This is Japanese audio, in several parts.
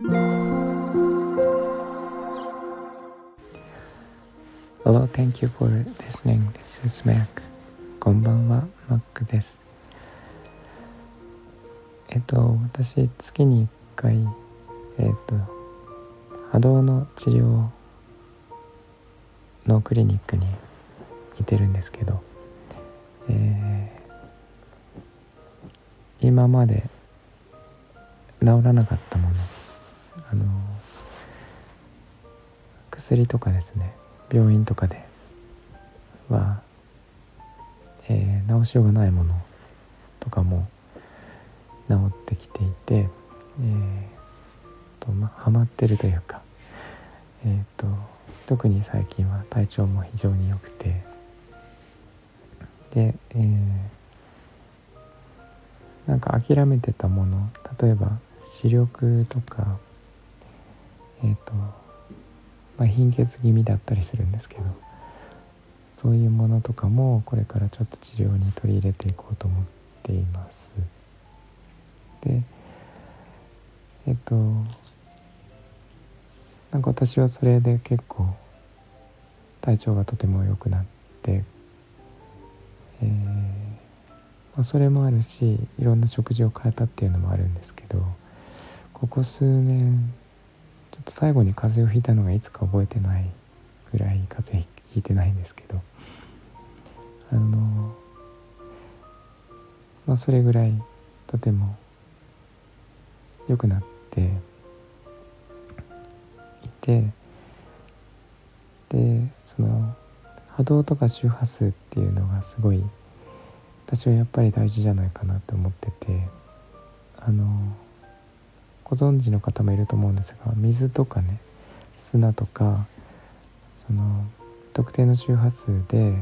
Hello, thank you for listening. This is Mac. こんばんは、Mac です。えっと、私、月に1回、えっと、波動の治療のクリニックにいてるんですけど、えー、今まで治らなかったものあの薬とかですね病院とかでは、えー、治しようがないものとかも治ってきていて、えーとまあ、ハマってるというか、えーと、特に最近は体調も非常に良くてで、えー、なんか諦めてたもの例えば視力とかえっ、ー、とまあ、貧血気味だったりするんですけどそういうものとかもこれからちょっと治療に取り入れていこうと思っています。でえっ、ー、となんか私はそれで結構体調がとても良くなって、えーまあ、それもあるしいろんな食事を変えたっていうのもあるんですけどここ数年ょっと最後に風邪をひいたのがいつか覚えてないぐらい風邪ひいてないんですけど。あのまあそれぐらいとても良くなっていてでその波動とか周波数っていうのがすごい私はやっぱり大事じゃないかなと思っててあのご存知の方もいると思うんですが水とかね砂とかその特定の周波数で、え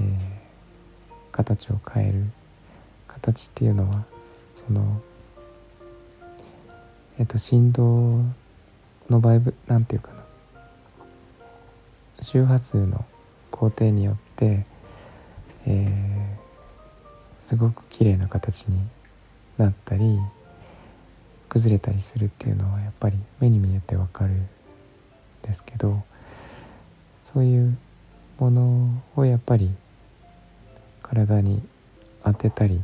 ー、形を変える形っていうのはそのえっ、と振動のバイブなんていうかな。周波数の工程によって、えー、すごく綺麗な形になったり崩れたりするっていうのはやっぱり目に見えてわかるんですけどそういうものをやっぱり体に当てたり、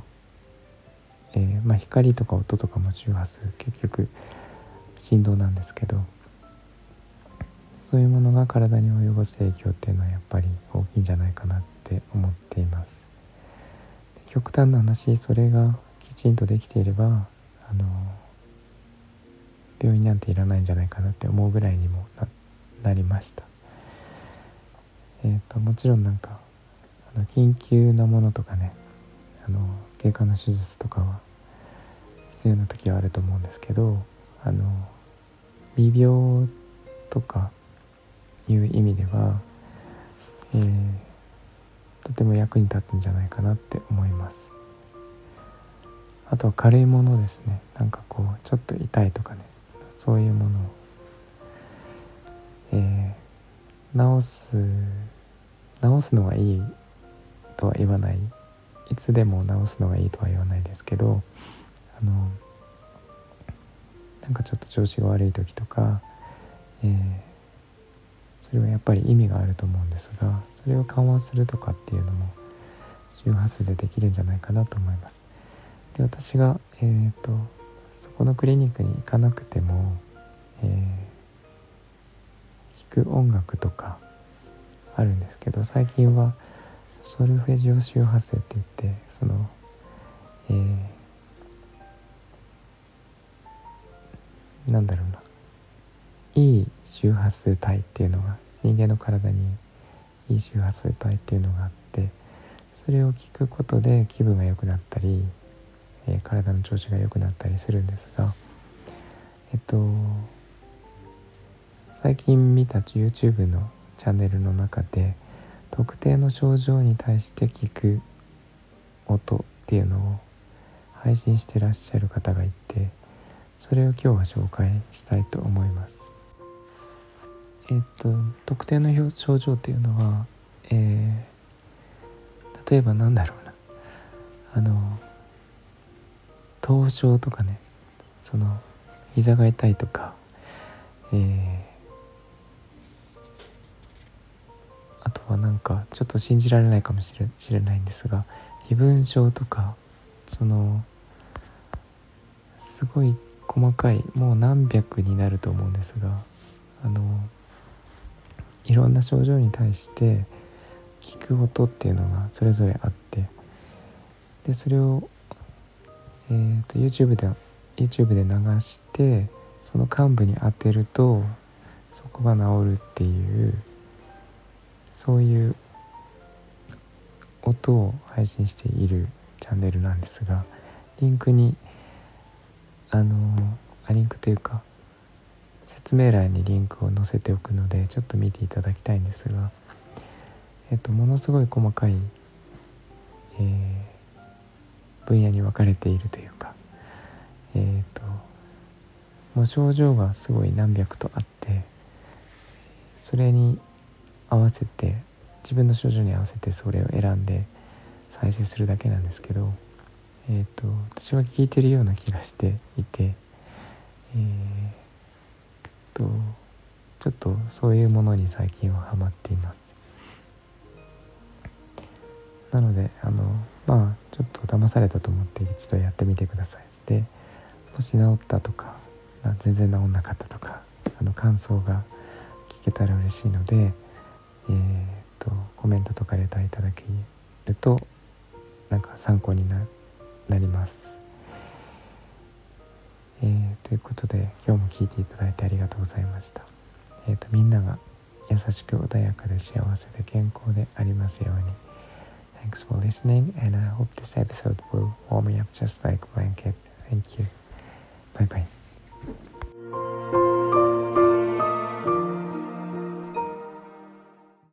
えー、まあ、光とか音とかも周波数結局振動なんですけどそういうものが体に及ぼす影響っていうのはやっぱり大きいんじゃないかなって思っています。極端な話それがきちんとできていればあの病院なんていらないんじゃないかなって思うぐらいにもなりました。えっ、ー、ともちろんなんかあの緊急なものとかねあの外科の手術とかは必要な時はあると思うんですけどあの未病とかいう意味では、えー、とても役に立つんじゃないかなって思います。あとは軽いものですね。なんかこうちょっと痛いとかね。そういうものを、えー、直す直すのがいいとは言わないいつでも直すのがいいとは言わないですけどあのなんかちょっと調子が悪い時とか、えー、それはやっぱり意味があると思うんですがそれを緩和するとかっていうのも周波数でできるんじゃないかなと思います。で私が、えーとそこのクリニックに行かなくても、えー、聴く音楽とかあるんですけど最近はソルフェジオ周波数って言ってその、えー、なんだろうな。いい周波数帯っていうのが人間の体にいい周波数帯っていうのがあってそれを聞くことで気分が良くなったりえー、体の調子が良くなったりするんですがえっと最近見た YouTube のチャンネルの中で特定の症状に対して聞く音っていうのを配信してらっしゃる方がいてそれを今日は紹介したいと思います。えっと特定の症状っていうのは、えー、例えばなんだろうなあの凍傷とかねその膝が痛いとか、えー、あとはなんかちょっと信じられないかもしれしれないんですが飛蚊症とかそのすごい細かいもう何百になると思うんですがあのいろんな症状に対して聞く音っていうのがそれぞれあってでそれを、えーと、YouTube で YouTube で流してその幹部に当てるとそこが治るっていうそういう音を配信しているチャンネルなんですがリンクにあのあリンクというか説明欄にリンクを載せておくのでちょっと見ていただきたいんですが、えっと、ものすごい細かい、えー、分野に分かれているというか、えっともう症状がすごい何百とあってそれに合わせて自分の症状に合わせてそれを選んで再生するだけなんですけど、えーと、私は聞いてるような気がしていて、えーとちょっとそういうものに最近はハマっています。なのであのまあちょっと騙されたと思って一度やってみてくださいでもし治ったとか全然治んなかったとかあの感想が聞けたら嬉しいので、えーと、コメントとかレターいただけるとなんか参考になりますえー、ということで今日も聞いていただいてありがとうございました。えーと、みんなが優しく穏やかで幸せで健康でありますように。Thanks for listening and I hope this episode will warm me up just like blanket. Thank you. Bye bye.